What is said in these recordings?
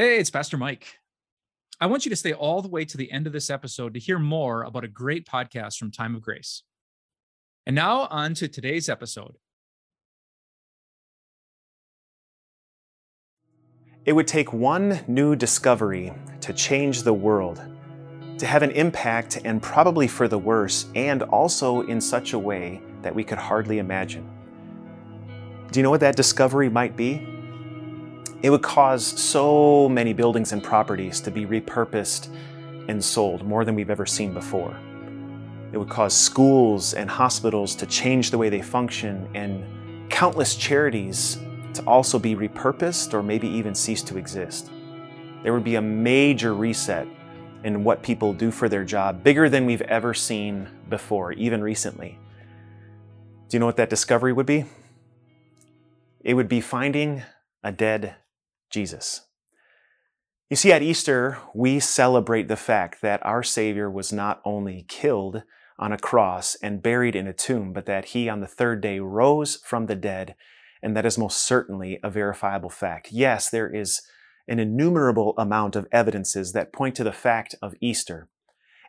Hey, it's Pastor Mike. I want you to stay all the way to the end of this episode to hear more about a great podcast from Time of Grace. And now, on to today's episode. It would take one new discovery to change the world, to have an impact and probably for the worse, and also in such a way that we could hardly imagine. Do you know what that discovery might be? It would cause so many buildings and properties to be repurposed and sold, more than we've ever seen before. It would cause schools and hospitals to change the way they function, and countless charities to also be repurposed or maybe even cease to exist. There would be a major reset in what people do for their job, bigger than we've ever seen before, even recently. Do you know what that discovery would be? It would be finding a dead Jesus. You see, at Easter, we celebrate the fact that our Savior was not only killed on a cross and buried in a tomb, but that he on the third day rose from the dead, and that is most certainly a verifiable fact. Yes, there is an innumerable amount of evidences that point to the fact of Easter.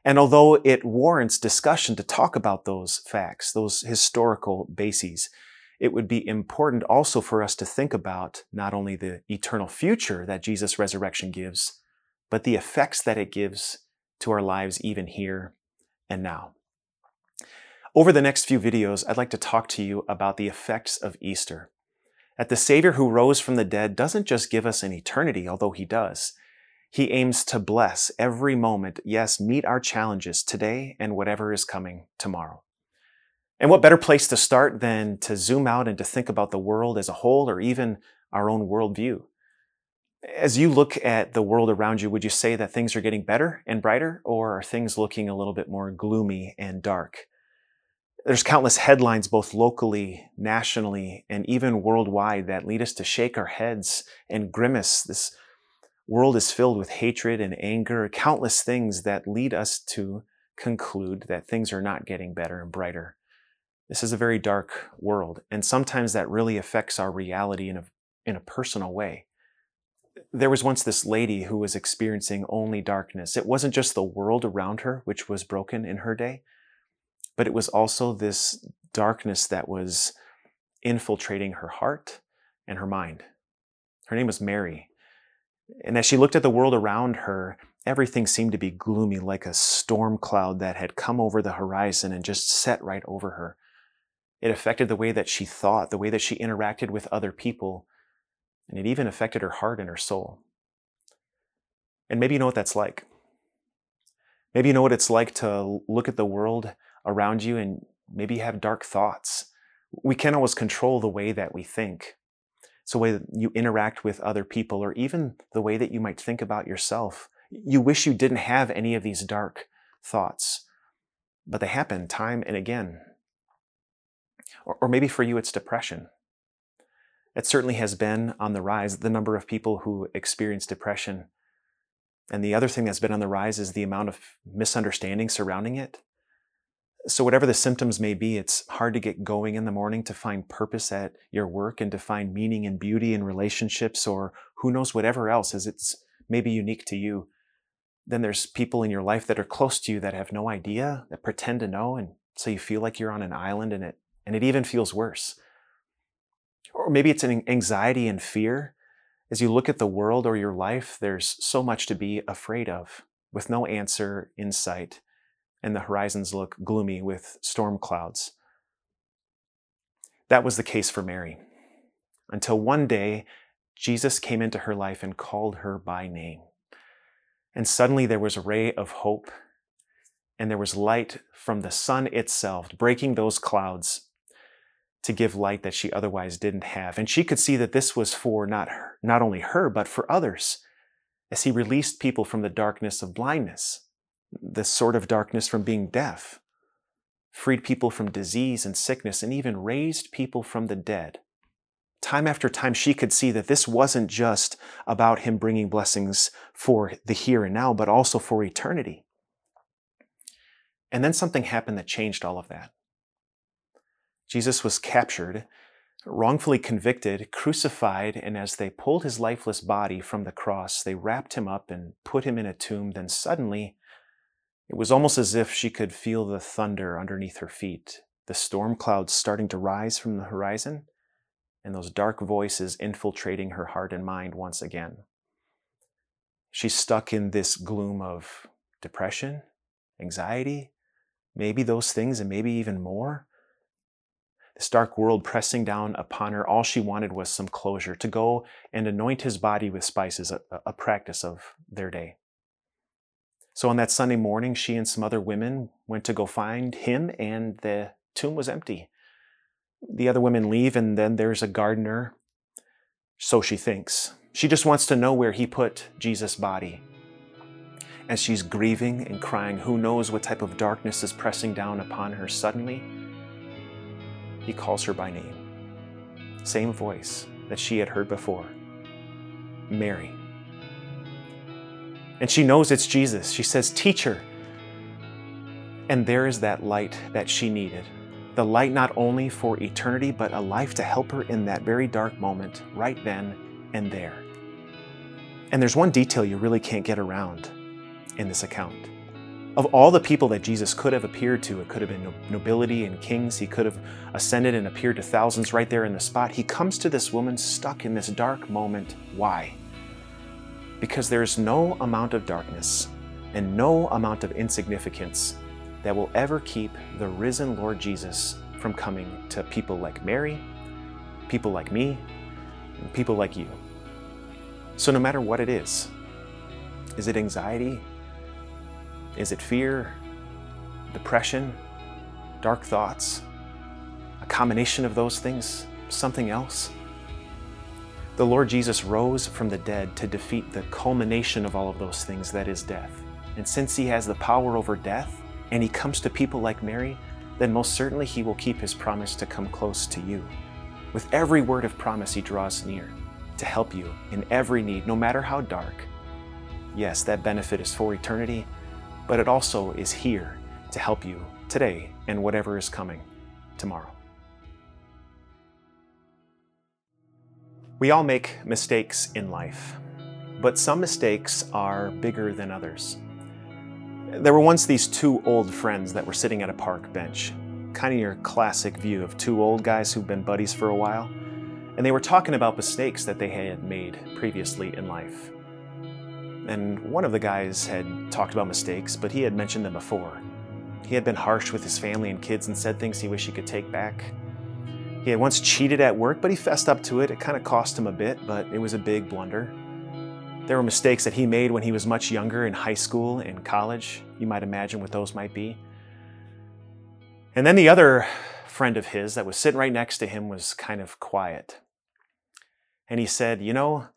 And although it warrants discussion to talk about those facts, those historical bases, it would be important also for us to think about not only the eternal future that Jesus' resurrection gives, but the effects that it gives to our lives even here and now. Over the next few videos, I'd like to talk to you about the effects of Easter. That the Savior who rose from the dead doesn't just give us an eternity, although He does. He aims to bless every moment, yes, meet our challenges today and whatever is coming tomorrow. And what better place to start than to zoom out and to think about the world as a whole or even our own worldview? As you look at the world around you, would you say that things are getting better and brighter, or are things looking a little bit more gloomy and dark? There's countless headlines, both locally, nationally, and even worldwide, that lead us to shake our heads and grimace. This world is filled with hatred and anger, countless things that lead us to conclude that things are not getting better and brighter. This is a very dark world, and sometimes that really affects our reality in a, in a personal way. There was once this lady who was experiencing only darkness. It wasn't just the world around her, which was broken in her day, but it was also this darkness that was infiltrating her heart and her mind. Her name was Mary. And as she looked at the world around her, everything seemed to be gloomy, like a storm cloud that had come over the horizon and just set right over her. It affected the way that she thought, the way that she interacted with other people, and it even affected her heart and her soul. And maybe you know what that's like. Maybe you know what it's like to look at the world around you and maybe have dark thoughts. We can't always control the way that we think. It's the way that you interact with other people, or even the way that you might think about yourself. You wish you didn't have any of these dark thoughts, but they happen time and again. Or, or maybe for you, it's depression. It certainly has been on the rise, the number of people who experience depression. And the other thing that's been on the rise is the amount of misunderstanding surrounding it. So, whatever the symptoms may be, it's hard to get going in the morning to find purpose at your work and to find meaning and beauty in relationships or who knows whatever else as it's maybe unique to you. Then there's people in your life that are close to you that have no idea, that pretend to know, and so you feel like you're on an island and it and it even feels worse. Or maybe it's an anxiety and fear. As you look at the world or your life, there's so much to be afraid of, with no answer in sight, and the horizons look gloomy with storm clouds. That was the case for Mary. Until one day, Jesus came into her life and called her by name. And suddenly there was a ray of hope, and there was light from the sun itself breaking those clouds to give light that she otherwise didn't have. And she could see that this was for not her, not only her, but for others, as he released people from the darkness of blindness, the sort of darkness from being deaf, freed people from disease and sickness, and even raised people from the dead. Time after time, she could see that this wasn't just about him bringing blessings for the here and now, but also for eternity. And then something happened that changed all of that. Jesus was captured wrongfully convicted, crucified, and as they pulled his lifeless body from the cross, they wrapped him up and put him in a tomb. Then suddenly, it was almost as if she could feel the thunder underneath her feet, the storm clouds starting to rise from the horizon, and those dark voices infiltrating her heart and mind once again. She's stuck in this gloom of depression, anxiety, maybe those things, and maybe even more this dark world pressing down upon her. All she wanted was some closure to go and anoint his body with spices, a, a practice of their day. So on that Sunday morning, she and some other women went to go find him, and the tomb was empty. The other women leave, and then there's a gardener. So she thinks. She just wants to know where he put Jesus' body. As she's grieving and crying, who knows what type of darkness is pressing down upon her suddenly? He calls her by name. Same voice that she had heard before Mary. And she knows it's Jesus. She says, Teacher. And there is that light that she needed. The light not only for eternity, but a life to help her in that very dark moment, right then and there. And there's one detail you really can't get around in this account. Of all the people that Jesus could have appeared to, it could have been nobility and kings. He could have ascended and appeared to thousands right there in the spot. He comes to this woman stuck in this dark moment. Why? Because there's no amount of darkness and no amount of insignificance that will ever keep the risen Lord Jesus from coming to people like Mary, people like me, and people like you. So, no matter what it is, is it anxiety? Is it fear, depression, dark thoughts? A combination of those things? Something else? The Lord Jesus rose from the dead to defeat the culmination of all of those things, that is death. And since He has the power over death, and He comes to people like Mary, then most certainly He will keep His promise to come close to you. With every word of promise, He draws near to help you in every need, no matter how dark. Yes, that benefit is for eternity, but it also is here to help you today and whatever is coming tomorrow. We all make mistakes in life, but some mistakes are bigger than others. There were once these two old friends that were sitting at a park bench, kind of your classic view of two old guys who've been buddies for a while, and they were talking about mistakes that they had made previously in life. And one of the guys had talked about mistakes, but he had mentioned them before. He had been harsh with his family and kids and said things he wished he could take back. He had once cheated at work, but he fessed up to it. It kind of cost him a bit, but it was a big blunder. There were mistakes that he made when he was much younger in high school and college. You might imagine what those might be. And then the other friend of his that was sitting right next to him was kind of quiet. And he said, You know,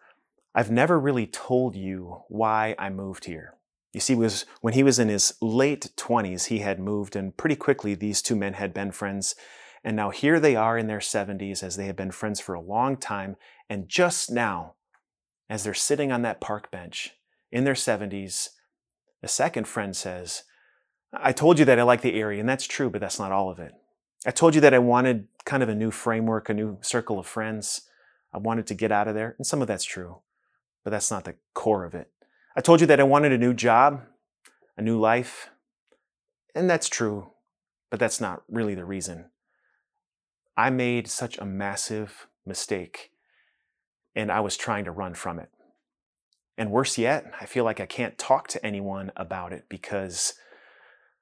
I've never really told you why I moved here. You see, was when he was in his late 20s, he had moved, and pretty quickly these two men had been friends. And now here they are in their 70s as they had been friends for a long time. And just now, as they're sitting on that park bench in their 70s, a second friend says, I told you that I like the area, and that's true, but that's not all of it. I told you that I wanted kind of a new framework, a new circle of friends. I wanted to get out of there, and some of that's true but that's not the core of it. I told you that I wanted a new job, a new life, and that's true, but that's not really the reason. I made such a massive mistake, and I was trying to run from it. And worse yet, I feel like I can't talk to anyone about it because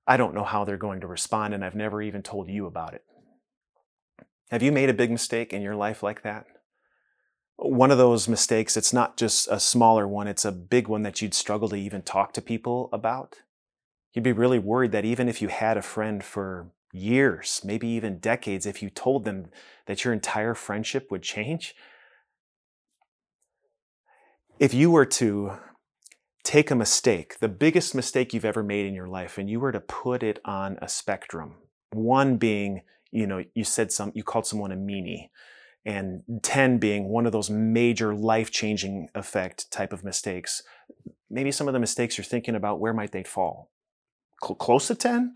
I don't know how they're going to respond, and I've never even told you about it. Have you made a big mistake in your life like that? One of those mistakes, it's not just a smaller one, it's a big one that you'd struggle to even talk to people about. You'd be really worried that even if you had a friend for years, maybe even decades, if you told them that your entire friendship would change. If you were to take a mistake, the biggest mistake you've ever made in your life, and you were to put it on a spectrum, one being, you know, you said some, you called someone a meanie and 10 being one of those major life-changing effect type of mistakes maybe some of the mistakes you're thinking about where might they fall close to 10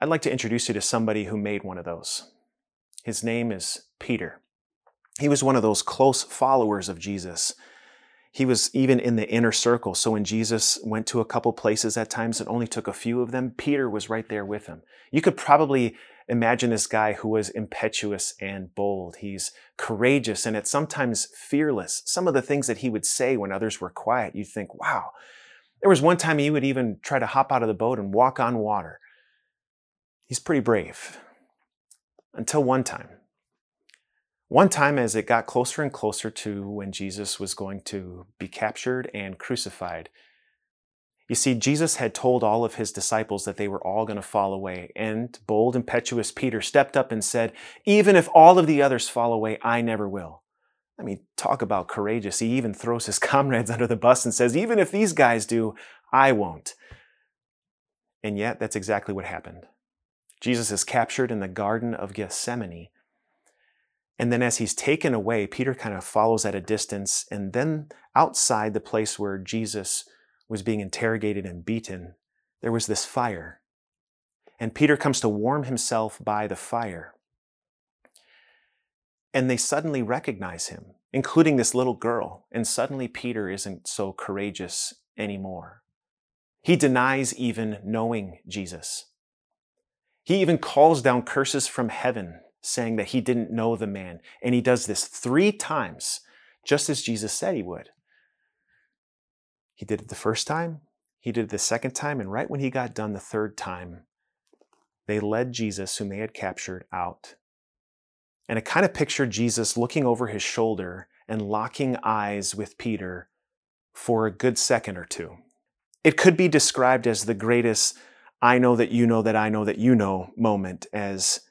i'd like to introduce you to somebody who made one of those His name is Peter. He was one of those close followers of Jesus. He was even in the inner circle. So when Jesus went to a couple places at times, it only took a few of them. Peter was right there with him. You could probably imagine this guy who was impetuous and bold. He's courageous and at sometimes fearless. Some of the things that he would say when others were quiet, you'd think, wow. There was one time he would even try to hop out of the boat and walk on water. He's pretty brave. Until one time. One time, as it got closer and closer to when Jesus was going to be captured and crucified, you see, Jesus had told all of his disciples that they were all going to fall away. And bold, impetuous Peter stepped up and said, Even if all of the others fall away, I never will. I mean, talk about courageous. He even throws his comrades under the bus and says, Even if these guys do, I won't. And yet, that's exactly what happened. Jesus is captured in the Garden of Gethsemane. And then, as he's taken away, Peter kind of follows at a distance. And then, outside the place where Jesus was being interrogated and beaten, there was this fire. And Peter comes to warm himself by the fire. And they suddenly recognize him, including this little girl. And suddenly Peter isn't so courageous anymore. He denies even knowing Jesus. He even calls down curses from heaven, saying that he didn't know the man. And he does this three times, just as Jesus said he would. He did it the first time, he did it the second time, and right when he got done the third time, they led Jesus, whom they had captured, out. And it kind of pictured Jesus looking over his shoulder and locking eyes with Peter for a good second or two. It could be described as the greatest I know that you know that I know that you know moment as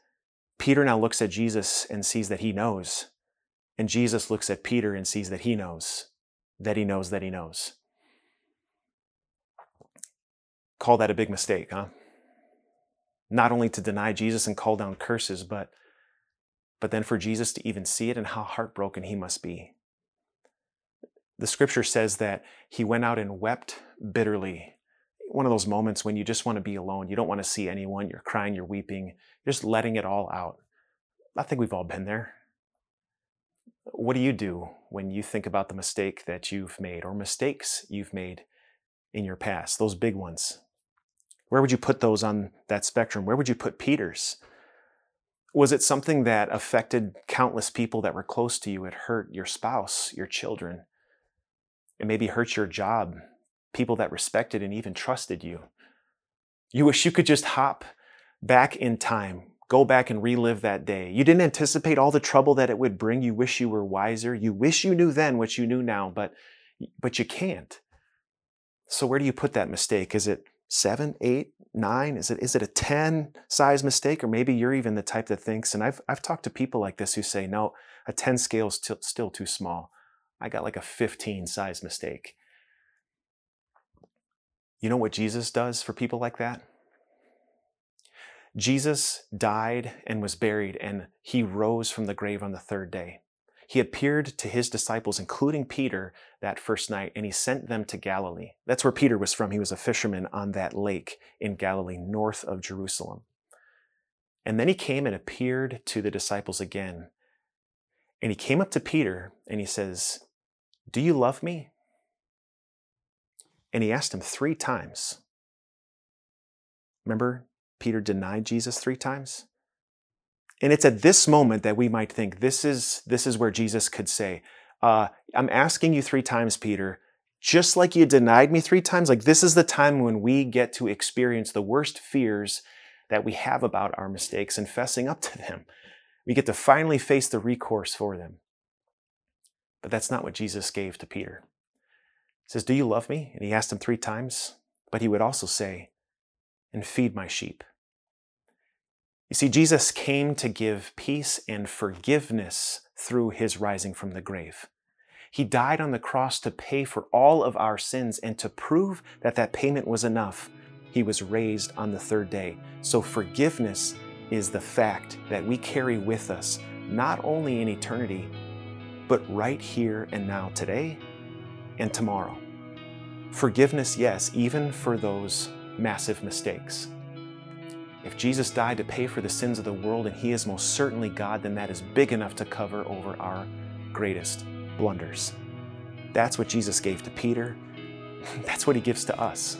Peter now looks at Jesus and sees that he knows. And Jesus looks at Peter and sees that he knows, that he knows that he knows. Call that a big mistake, huh? Not only to deny Jesus and call down curses, but but then for Jesus to even see it and how heartbroken he must be. The scripture says that he went out and wept bitterly. One of those moments when you just want to be alone. You don't want to see anyone. You're crying, you're weeping, you're just letting it all out. I think we've all been there. What do you do when you think about the mistake that you've made or mistakes you've made in your past, those big ones? Where would you put those on that spectrum? Where would you put Peter's? Was it something that affected countless people that were close to you? It hurt your spouse, your children. It maybe hurt your job, people that respected and even trusted you. You wish you could just hop back in time, go back and relive that day. You didn't anticipate all the trouble that it would bring. You wish you were wiser. You wish you knew then what you knew now, but but you can't. So where do you put that mistake? Is it seven, eight, nine? Is it is it a 10 size mistake? Or maybe you're even the type that thinks, and I've I've talked to people like this who say, no, a 10 scale is t- still too small. I got like a 15 size mistake. You know what Jesus does for people like that? Jesus died and was buried, and he rose from the grave on the third day. He appeared to his disciples, including Peter, that first night, and he sent them to Galilee. That's where Peter was from. He was a fisherman on that lake in Galilee, north of Jerusalem. And then he came and appeared to the disciples again. And he came up to Peter and he says, Do you love me? And he asked him three times. Remember, Peter denied Jesus three times? And it's at this moment that we might think this is, this is where Jesus could say, uh, I'm asking you three times, Peter, just like you denied me three times, like this is the time when we get to experience the worst fears that we have about our mistakes and fessing up to them. We get to finally face the recourse for them. But that's not what Jesus gave to Peter. He says, Do you love me? And he asked him three times. But he would also say, And feed my sheep. You see, Jesus came to give peace and forgiveness through his rising from the grave. He died on the cross to pay for all of our sins and to prove that that payment was enough. He was raised on the third day. So forgiveness is the fact that we carry with us, not only in eternity, but right here and now, today and tomorrow. Forgiveness, yes, even for those massive mistakes. If Jesus died to pay for the sins of the world and He is most certainly God, then that is big enough to cover over our greatest blunders. That's what Jesus gave to Peter. That's what He gives to us.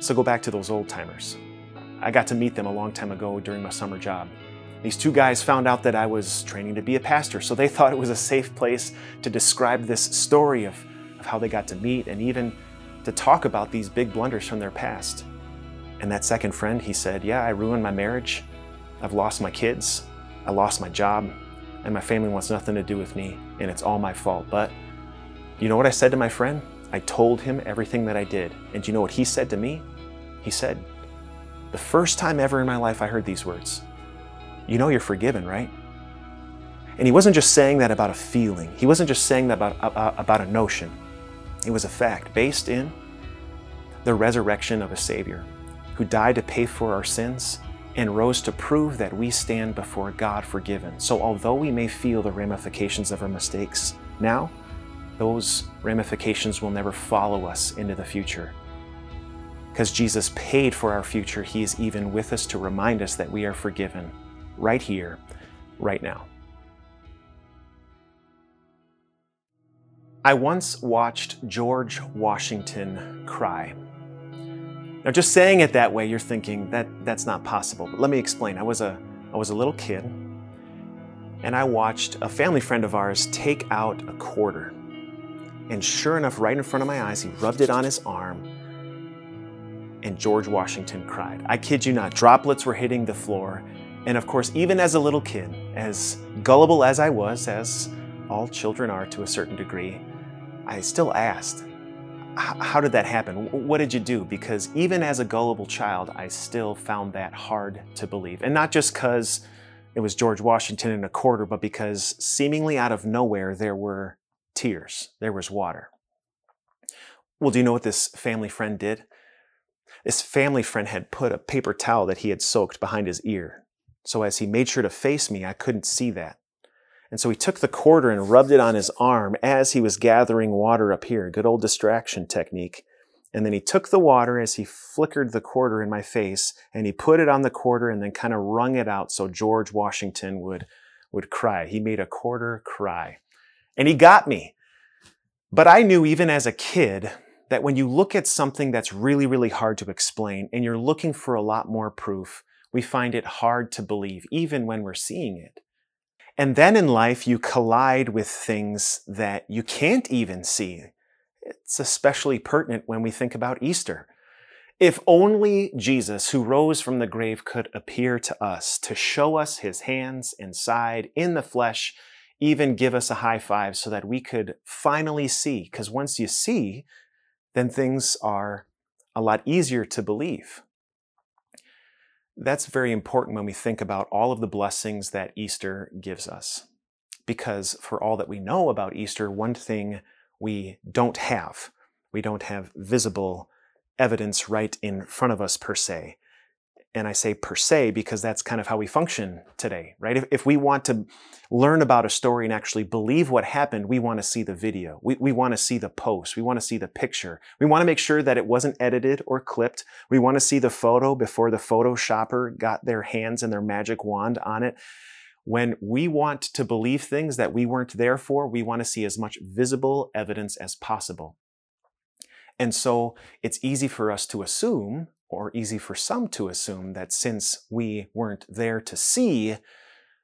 So go back to those old timers. I got to meet them a long time ago during my summer job. These two guys found out that I was training to be a pastor, so they thought it was a safe place to describe this story of, of how they got to meet and even to talk about these big blunders from their past. And that second friend, he said, Yeah, I ruined my marriage. I've lost my kids. I lost my job. And my family wants nothing to do with me. And it's all my fault. But you know what I said to my friend? I told him everything that I did. And do you know what he said to me? He said, The first time ever in my life I heard these words, You know you're forgiven, right? And he wasn't just saying that about a feeling, he wasn't just saying that about, uh, about a notion. It was a fact based in the resurrection of a Savior who died to pay for our sins and rose to prove that we stand before God forgiven. So, although we may feel the ramifications of our mistakes now, those ramifications will never follow us into the future. Because Jesus paid for our future, He is even with us to remind us that we are forgiven right here, right now. I once watched George Washington cry. Now, just saying it that way, you're thinking that that's not possible. But let me explain. I was a I was a little kid, and I watched a family friend of ours take out a quarter. And sure enough, right in front of my eyes, he rubbed it on his arm, and George Washington cried. I kid you not, droplets were hitting the floor. And of course, even as a little kid, as gullible as I was, as all children are to a certain degree, I still asked, how did that happen? What did you do? Because even as a gullible child, I still found that hard to believe. And not just because it was George Washington in a quarter, but because seemingly out of nowhere, there were tears, there was water. Well, do you know what this family friend did? This family friend had put a paper towel that he had soaked behind his ear. So as he made sure to face me, I couldn't see that. And so he took the quarter and rubbed it on his arm as he was gathering water up here. Good old distraction technique. And then he took the water as he flickered the quarter in my face and he put it on the quarter and then kind of wrung it out so George Washington would, would cry. He made a quarter cry. And he got me. But I knew even as a kid that when you look at something that's really, really hard to explain and you're looking for a lot more proof, we find it hard to believe, even when we're seeing it. And then in life, you collide with things that you can't even see. It's especially pertinent when we think about Easter. If only Jesus, who rose from the grave, could appear to us to show us his hands and side in the flesh, even give us a high five so that we could finally see. Because once you see, then things are a lot easier to believe. That's very important when we think about all of the blessings that Easter gives us. Because for all that we know about Easter, one thing we don't have, we don't have visible evidence right in front of us per se. And I say per se because that's kind of how we function today, right? If, if we want to learn about a story and actually believe what happened, we want to see the video. We, we want to see the post. We want to see the picture. We want to make sure that it wasn't edited or clipped. We want to see the photo before the photoshopper got their hands and their magic wand on it. When we want to believe things that we weren't there for, we want to see as much visible evidence as possible. And so it's easy for us to assume or easy for some to assume that since we weren't there to see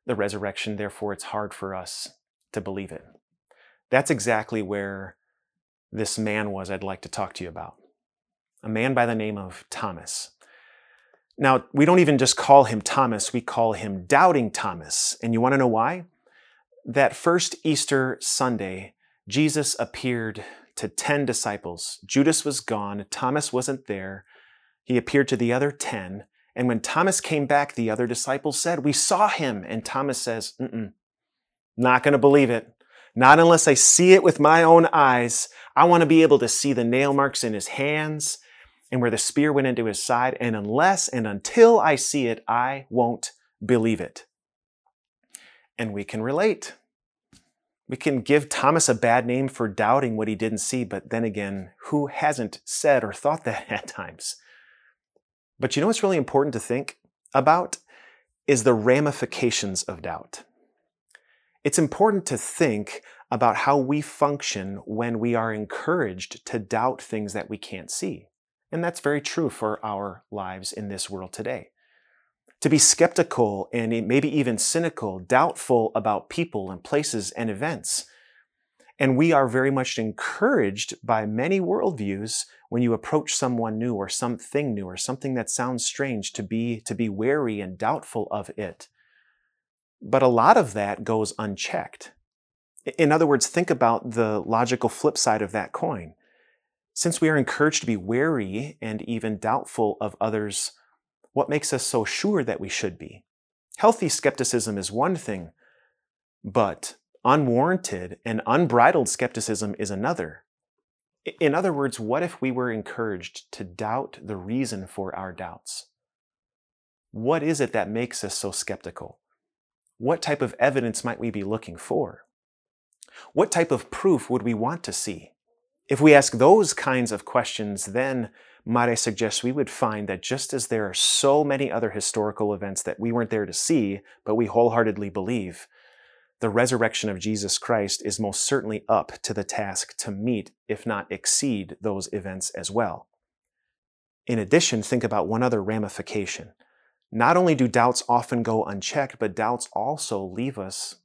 the resurrection, therefore it's hard for us to believe it. That's exactly where this man was I'd like to talk to you about. A man by the name of Thomas. Now, we don't even just call him Thomas, we call him Doubting Thomas. And you want to know why? That first Easter Sunday, Jesus appeared to 10 disciples. Judas was gone, Thomas wasn't there. He appeared to the other 10. And when Thomas came back, the other disciples said, We saw him. And Thomas says, Mm-mm, Not going to believe it. Not unless I see it with my own eyes. I want to be able to see the nail marks in his hands and where the spear went into his side. And unless and until I see it, I won't believe it. And we can relate. We can give Thomas a bad name for doubting what he didn't see, but then again, who hasn't said or thought that at times? But you know what's really important to think about is the ramifications of doubt. It's important to think about how we function when we are encouraged to doubt things that we can't see. And that's very true for our lives in this world today. To be skeptical and maybe even cynical, doubtful about people and places and events. And we are very much encouraged by many worldviews when you approach someone new or something new or something that sounds strange to be, to be wary and doubtful of it. But a lot of that goes unchecked. In other words, think about the logical flip side of that coin. Since we are encouraged to be wary and even doubtful of others, what makes us so sure that we should be? Healthy skepticism is one thing, but unwarranted and unbridled skepticism is another. In other words, what if we were encouraged to doubt the reason for our doubts? What is it that makes us so skeptical? What type of evidence might we be looking for? What type of proof would we want to see? If we ask those kinds of questions, then might I suggest we would find that just as there are so many other historical events that we weren't there to see, but we wholeheartedly believe, the resurrection of Jesus Christ is most certainly up to the task to meet, if not exceed, those events as well. In addition, think about one other ramification. Not only do doubts often go unchecked, but doubts also leave us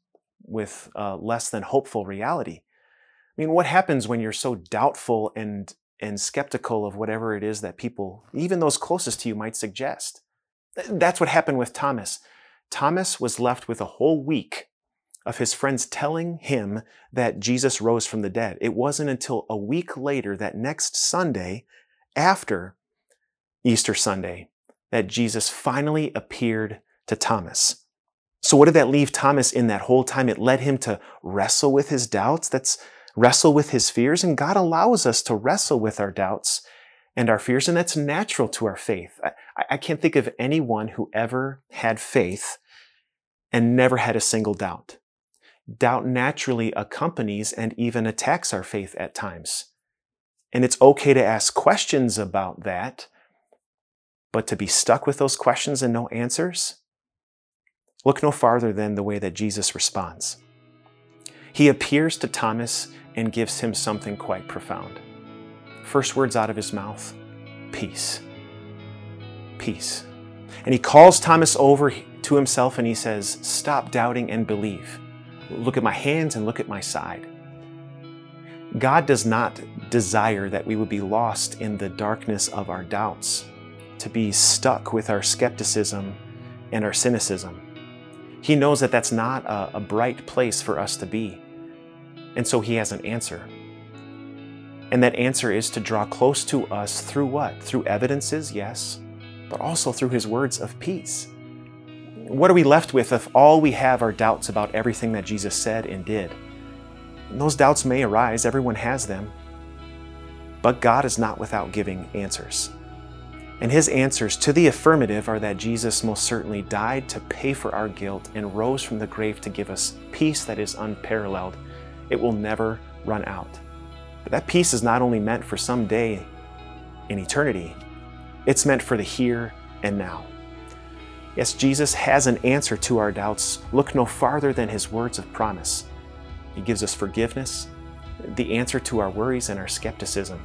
with uh, less than hopeful reality. I mean, what happens when you're so doubtful and and skeptical of whatever it is that people, even those closest to you, might suggest? That's what happened with Thomas. Thomas was left with a whole week of his friends telling him that Jesus rose from the dead. It wasn't until a week later, that next Sunday, after Easter Sunday, that Jesus finally appeared to Thomas. So, what did that leave Thomas in that whole time? It led him to wrestle with his doubts. That's wrestle with his fears. And God allows us to wrestle with our doubts and our fears. And that's natural to our faith. I, I can't think of anyone who ever had faith and never had a single doubt. Doubt naturally accompanies and even attacks our faith at times. And it's okay to ask questions about that, but to be stuck with those questions and no answers, look no farther than the way that Jesus responds. He appears to Thomas and gives him something quite profound. First words out of his mouth peace. Peace. And he calls Thomas over to himself and he says, Stop doubting and believe. Look at my hands and look at my side. God does not desire that we would be lost in the darkness of our doubts, to be stuck with our skepticism and our cynicism. He knows that that's not a, a bright place for us to be. And so he has an answer. And that answer is to draw close to us through what? Through evidences, yes, but also through his words of peace. What are we left with if all we have are doubts about everything that Jesus said and did? And those doubts may arise, everyone has them. But God is not without giving answers. And his answers to the affirmative are that Jesus most certainly died to pay for our guilt and rose from the grave to give us peace that is unparalleled it will never run out. But that peace is not only meant for some day in eternity, it's meant for the here and now. Yes, Jesus has an answer to our doubts. Look no farther than his words of promise. He gives us forgiveness, the answer to our worries and our skepticism.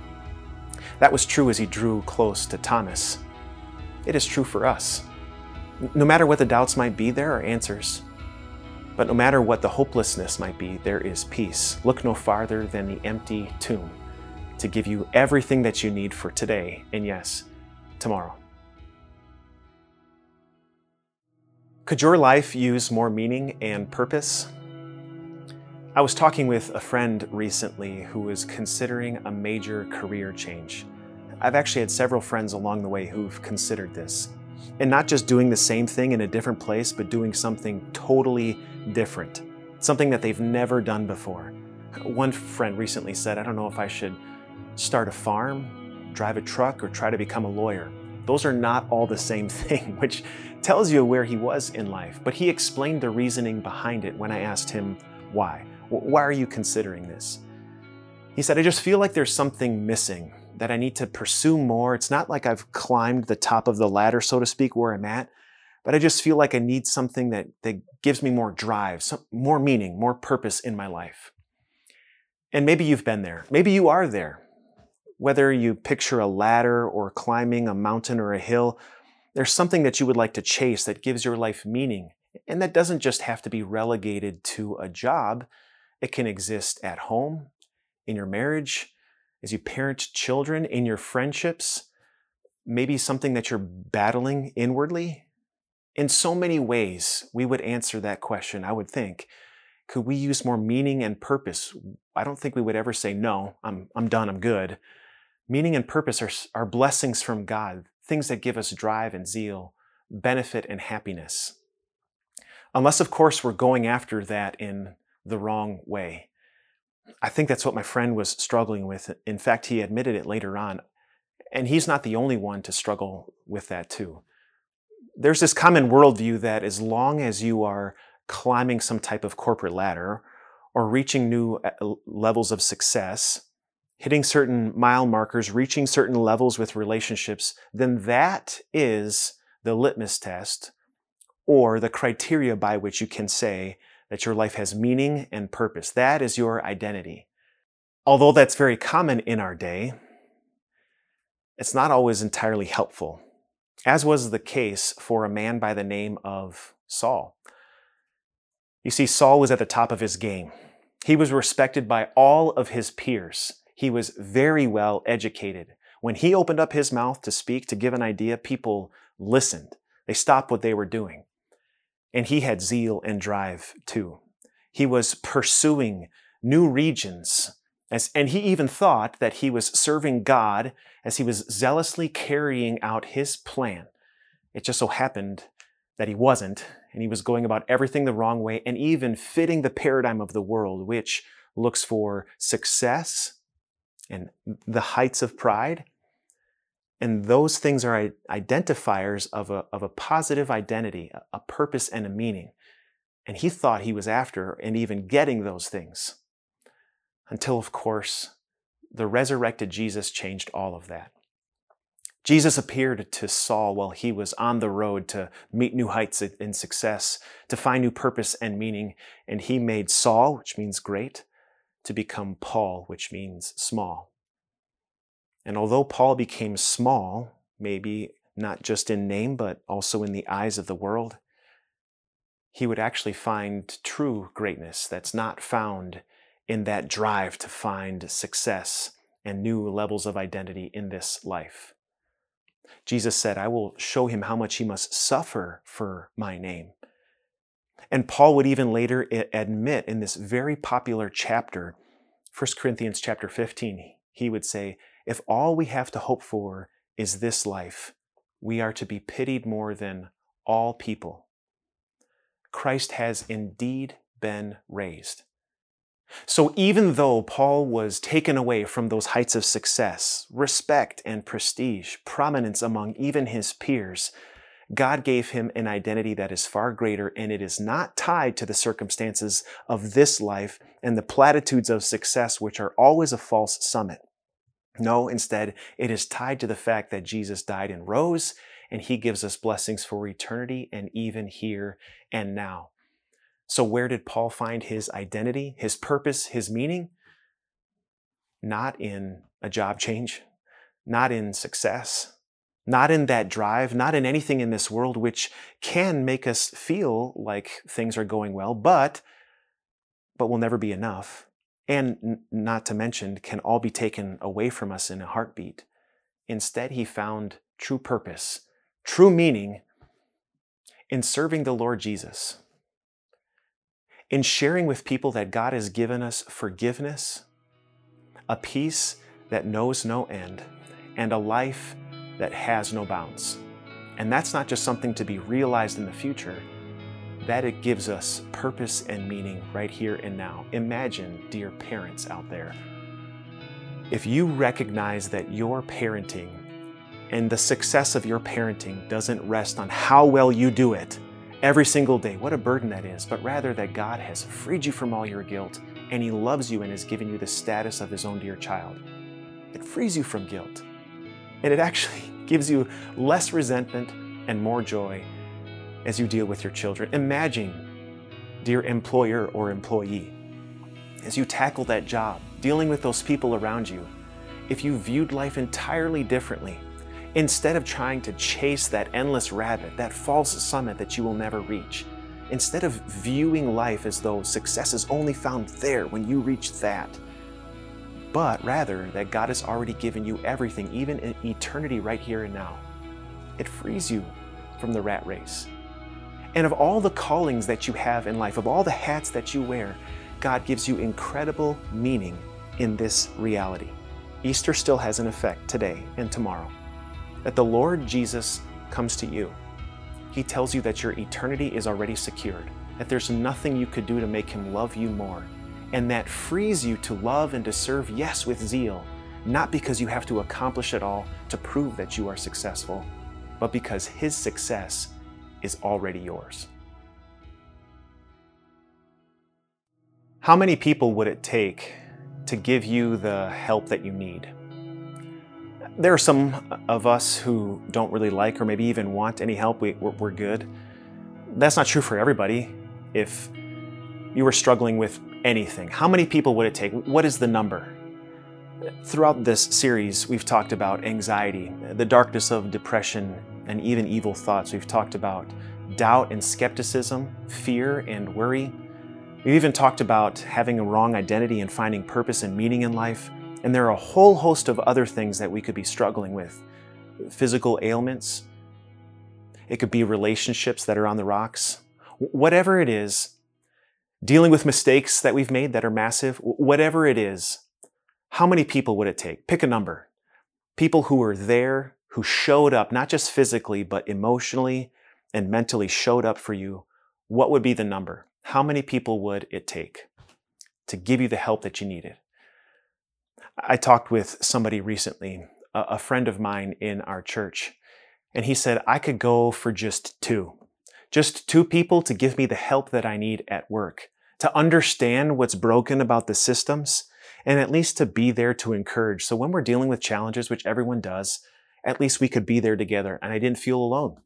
That was true as he drew close to Thomas. It is true for us. No matter what the doubts might be, there are answers. But no matter what the hopelessness might be, there is peace. Look no farther than the empty tomb to give you everything that you need for today and yes, tomorrow. Could your life use more meaning and purpose? I was talking with a friend recently who was considering a major career change. I've actually had several friends along the way who've considered this. And not just doing the same thing in a different place, but doing something totally different, something that they've never done before. One friend recently said, I don't know if I should start a farm, drive a truck, or try to become a lawyer. Those are not all the same thing, which tells you where he was in life. But he explained the reasoning behind it when I asked him why. Why are you considering this? He said, I just feel like there's something missing that I need to pursue more. It's not like I've climbed the top of the ladder, so to speak, where I'm at, but I just feel like I need something that, that gives me more drive, some, more meaning, more purpose in my life. And maybe you've been there. Maybe you are there. Whether you picture a ladder or climbing a mountain or a hill, there's something that you would like to chase that gives your life meaning. And that doesn't just have to be relegated to a job. It can exist at home, in your marriage, as you parent children, in your friendships, maybe something that you're battling inwardly. In so many ways, we would answer that question, I would think. Could we use more meaning and purpose? I don't think we would ever say, no, I'm, I'm done, I'm good. Meaning and purpose are, are blessings from God, things that give us drive and zeal, benefit and happiness. Unless, of course, we're going after that in the wrong way. I think that's what my friend was struggling with. In fact, he admitted it later on. And he's not the only one to struggle with that, too. There's this common worldview that as long as you are climbing some type of corporate ladder or reaching new uh, levels of success, hitting certain mile markers, reaching certain levels with relationships, then that is the litmus test or the criteria by which you can say that your life has meaning and purpose. That is your identity. Although that's very common in our day, it's not always entirely helpful, as was the case for a man by the name of Saul. You see, Saul was at the top of his game. He was respected by all of his peers. He was very well educated. When he opened up his mouth to speak, to give an idea, people listened. They stopped what they were doing. And he had zeal and drive too. He was pursuing new regions. As, and he even thought that he was serving God as he was zealously carrying out his plan. It just so happened that he wasn't, and he was going about everything the wrong way and even fitting the paradigm of the world, which looks for success and the heights of pride and those things are identifiers of a, of a positive identity, a purpose and a meaning. And he thought he was after and even getting those things. Until, of course, the resurrected Jesus changed all of that. Jesus appeared to Saul while he was on the road to meet new heights in success, to find new purpose and meaning, and he made Saul, which means great, to become Paul, which means small. And although Paul became small, maybe not just in name, but also in the eyes of the world, he would actually find true greatness that's not found in that drive to find success and new levels of identity in this life. Jesus said, I will show him how much he must suffer for my name. And Paul would even later admit in this very popular chapter, 1 Corinthians chapter 15, he would say, if all we have to hope for is this life, we are to be pitied more than all people. Christ has indeed been raised. So even though Paul was taken away from those heights of success, respect and prestige, prominence among even his peers, God gave him an identity that is far greater and it is not tied to the circumstances of this life and the platitudes of success, which are always a false summit. No, instead, it is tied to the fact that Jesus died and rose, and he gives us blessings for eternity and even here and now. So, where did Paul find his identity, his purpose, his meaning? Not in a job change, not in success, not in that drive, not in anything in this world which can make us feel like things are going well, but but will never be enough and not to mention can all be taken away from us in a heartbeat. Instead, he found true purpose, true meaning in serving the Lord Jesus, in sharing with people that God has given us forgiveness, a peace that knows no end, and a life that has no bounds. And that's not just something to be realized in the future that it gives us purpose and meaning right here and now. Imagine, dear parents out there, if you recognize that your parenting and the success of your parenting doesn't rest on how well you do it every single day, what a burden that is, but rather that God has freed you from all your guilt and He loves you and has given you the status of His own dear child. It frees you from guilt. And it actually gives you less resentment and more joy as you deal with your children. Imagine, dear employer or employee, as you tackle that job, dealing with those people around you, if you viewed life entirely differently, instead of trying to chase that endless rabbit, that false summit that you will never reach, instead of viewing life as though success is only found there when you reach that, but rather that God has already given you everything, even in eternity right here and now. It frees you from the rat race. And of all the callings that you have in life, of all the hats that you wear, God gives you incredible meaning in this reality. Easter still has an effect today and tomorrow. That the Lord Jesus comes to you. He tells you that your eternity is already secured, that there's nothing you could do to make Him love you more, and that frees you to love and to serve, yes, with zeal, not because you have to accomplish it all to prove that you are successful, but because His success is already yours. How many people would it take to give you the help that you need? There are some of us who don't really like or maybe even want any help. We, are good. That's not true for everybody. If you were struggling with anything, how many people would it take? What is the number? Throughout this series, we've talked about anxiety, the darkness of depression, and even evil thoughts. We've talked about doubt and skepticism, fear and worry. We've even talked about having a wrong identity and finding purpose and meaning in life. And there are a whole host of other things that we could be struggling with physical ailments, it could be relationships that are on the rocks. Whatever it is, dealing with mistakes that we've made that are massive, whatever it is, how many people would it take? Pick a number. People who were there, who showed up, not just physically, but emotionally and mentally showed up for you, what would be the number? How many people would it take to give you the help that you needed? I talked with somebody recently, a friend of mine in our church, and he said, I could go for just two. Just two people to give me the help that I need at work, to understand what's broken about the systems, and at least to be there to encourage. So when we're dealing with challenges, which everyone does, at least we could be there together and I didn't feel alone.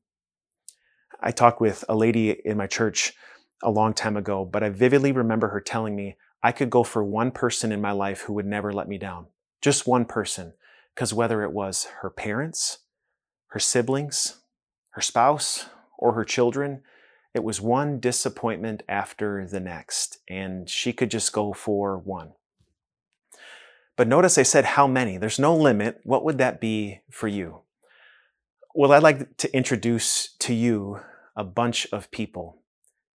I talked with a lady in my church a long time ago, but I vividly remember her telling me I could go for one person in my life who would never let me down. Just one person. Because whether it was her parents, her siblings, her spouse, or her children, it was one disappointment after the next, and she could just go for one. But notice I said how many. There's no limit. What would that be for you? Well, I'd like to introduce to you a bunch of people,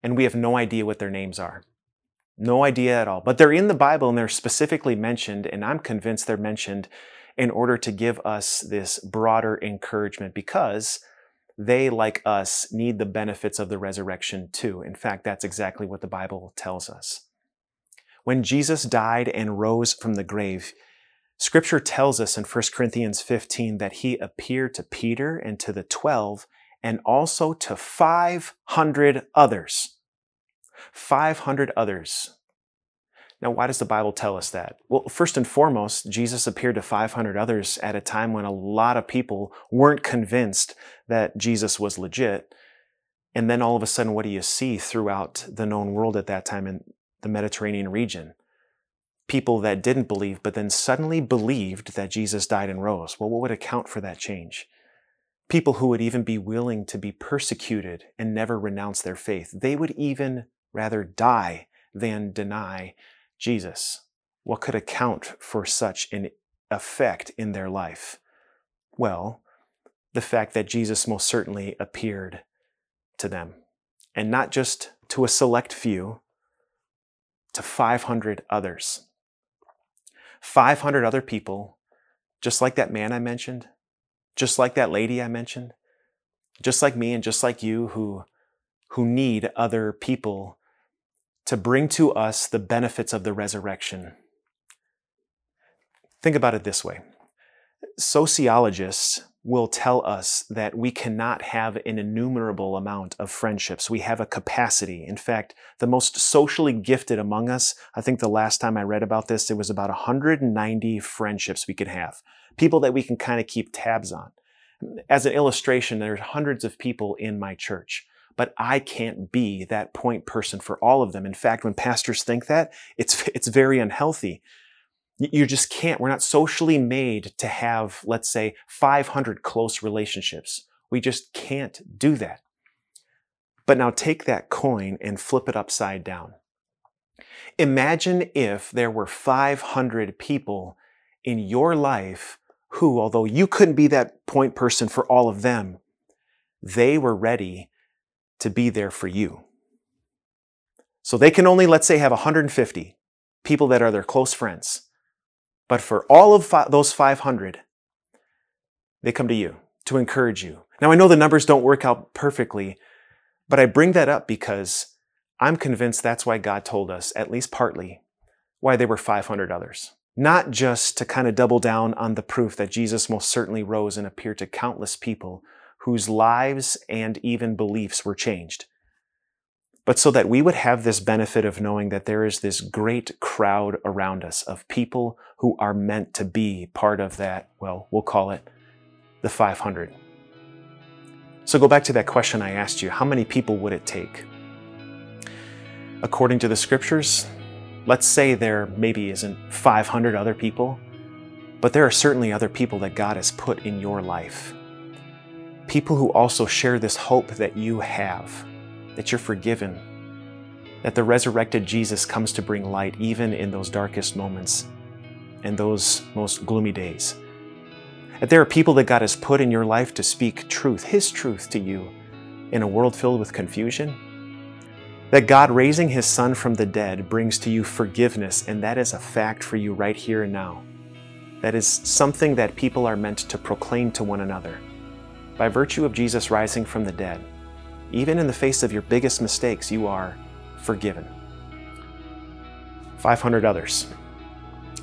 and we have no idea what their names are. No idea at all. But they're in the Bible and they're specifically mentioned, and I'm convinced they're mentioned in order to give us this broader encouragement because they, like us, need the benefits of the resurrection too. In fact, that's exactly what the Bible tells us. When Jesus died and rose from the grave, Scripture tells us in 1 Corinthians 15 that he appeared to Peter and to the 12 and also to 500 others. 500 others. Now, why does the Bible tell us that? Well, first and foremost, Jesus appeared to 500 others at a time when a lot of people weren't convinced that Jesus was legit. And then all of a sudden, what do you see throughout the known world at that time? in the Mediterranean region. People that didn't believe, but then suddenly believed that Jesus died and rose. Well, what would account for that change? People who would even be willing to be persecuted and never renounce their faith. They would even rather die than deny Jesus. What could account for such an effect in their life? Well, the fact that Jesus most certainly appeared to them, and not just to a select few, to 500 others. 500 other people, just like that man I mentioned, just like that lady I mentioned, just like me and just like you who, who need other people to bring to us the benefits of the resurrection. Think about it this way sociologists will tell us that we cannot have an innumerable amount of friendships. We have a capacity. In fact, the most socially gifted among us, I think the last time I read about this, it was about 190 friendships we could have. People that we can kind of keep tabs on. As an illustration, there's hundreds of people in my church, but I can't be that point person for all of them. In fact, when pastors think that, it's, it's very unhealthy you just can't. We're not socially made to have, let's say, 500 close relationships. We just can't do that. But now take that coin and flip it upside down. Imagine if there were 500 people in your life who, although you couldn't be that point person for all of them, they were ready to be there for you. So they can only, let's say, have 150 people that are their close friends. But for all of fi- those 500, they come to you to encourage you. Now, I know the numbers don't work out perfectly, but I bring that up because I'm convinced that's why God told us, at least partly, why there were 500 others. Not just to kind of double down on the proof that Jesus most certainly rose and appeared to countless people whose lives and even beliefs were changed, but so that we would have this benefit of knowing that there is this great crowd around us of people who are meant to be part of that, well, we'll call it the 500. So go back to that question I asked you how many people would it take? According to the scriptures, let's say there maybe isn't 500 other people, but there are certainly other people that God has put in your life. People who also share this hope that you have that you're forgiven, that the resurrected Jesus comes to bring light even in those darkest moments and those most gloomy days. That there are people that God has put in your life to speak truth, His truth to you in a world filled with confusion. That God raising His Son from the dead brings to you forgiveness, and that is a fact for you right here and now. That is something that people are meant to proclaim to one another. By virtue of Jesus rising from the dead, even in the face of your biggest mistakes, you are forgiven. 500 others.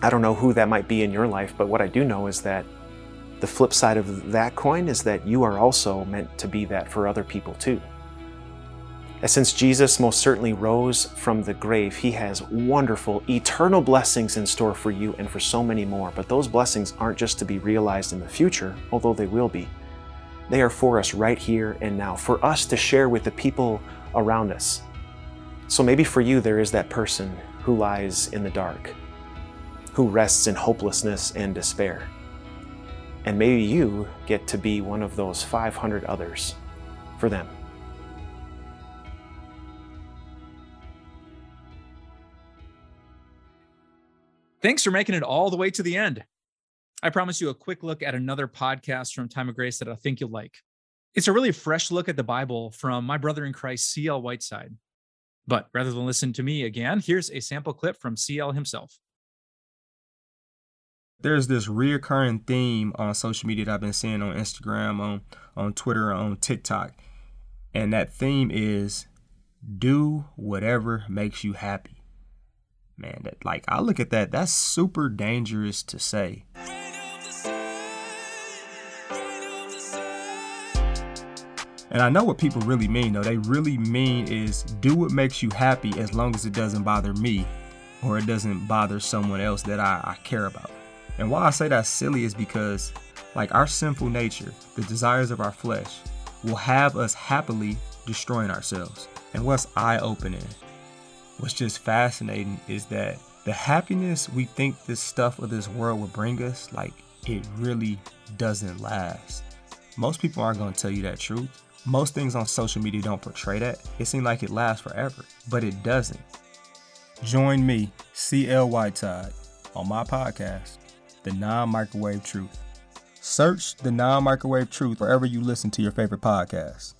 I don't know who that might be in your life, but what I do know is that the flip side of that coin is that you are also meant to be that for other people too. And since Jesus most certainly rose from the grave, he has wonderful, eternal blessings in store for you and for so many more. But those blessings aren't just to be realized in the future, although they will be. They are for us right here and now, for us to share with the people around us. So maybe for you, there is that person who lies in the dark, who rests in hopelessness and despair. And maybe you get to be one of those 500 others for them. Thanks for making it all the way to the end. I promise you a quick look at another podcast from Time of Grace that I think you'll like. It's a really fresh look at the Bible from my brother in Christ, C.L. Whiteside. But rather than listen to me again, here's a sample clip from CL himself. There's this reoccurring theme on social media that I've been seeing on Instagram, on, on Twitter, on TikTok. And that theme is do whatever makes you happy. Man, that like I look at that, that's super dangerous to say. And I know what people really mean, though. They really mean is do what makes you happy as long as it doesn't bother me or it doesn't bother someone else that I, I care about. And why I say that's silly is because, like, our sinful nature, the desires of our flesh, will have us happily destroying ourselves. And what's eye opening, what's just fascinating is that the happiness we think this stuff of this world will bring us, like, it really doesn't last. Most people aren't going to tell you that truth. Most things on social media don't portray that. It seems like it lasts forever, but it doesn't. Join me, CL Whiteside, on my podcast, The Non Microwave Truth. Search The Non Microwave Truth wherever you listen to your favorite podcasts.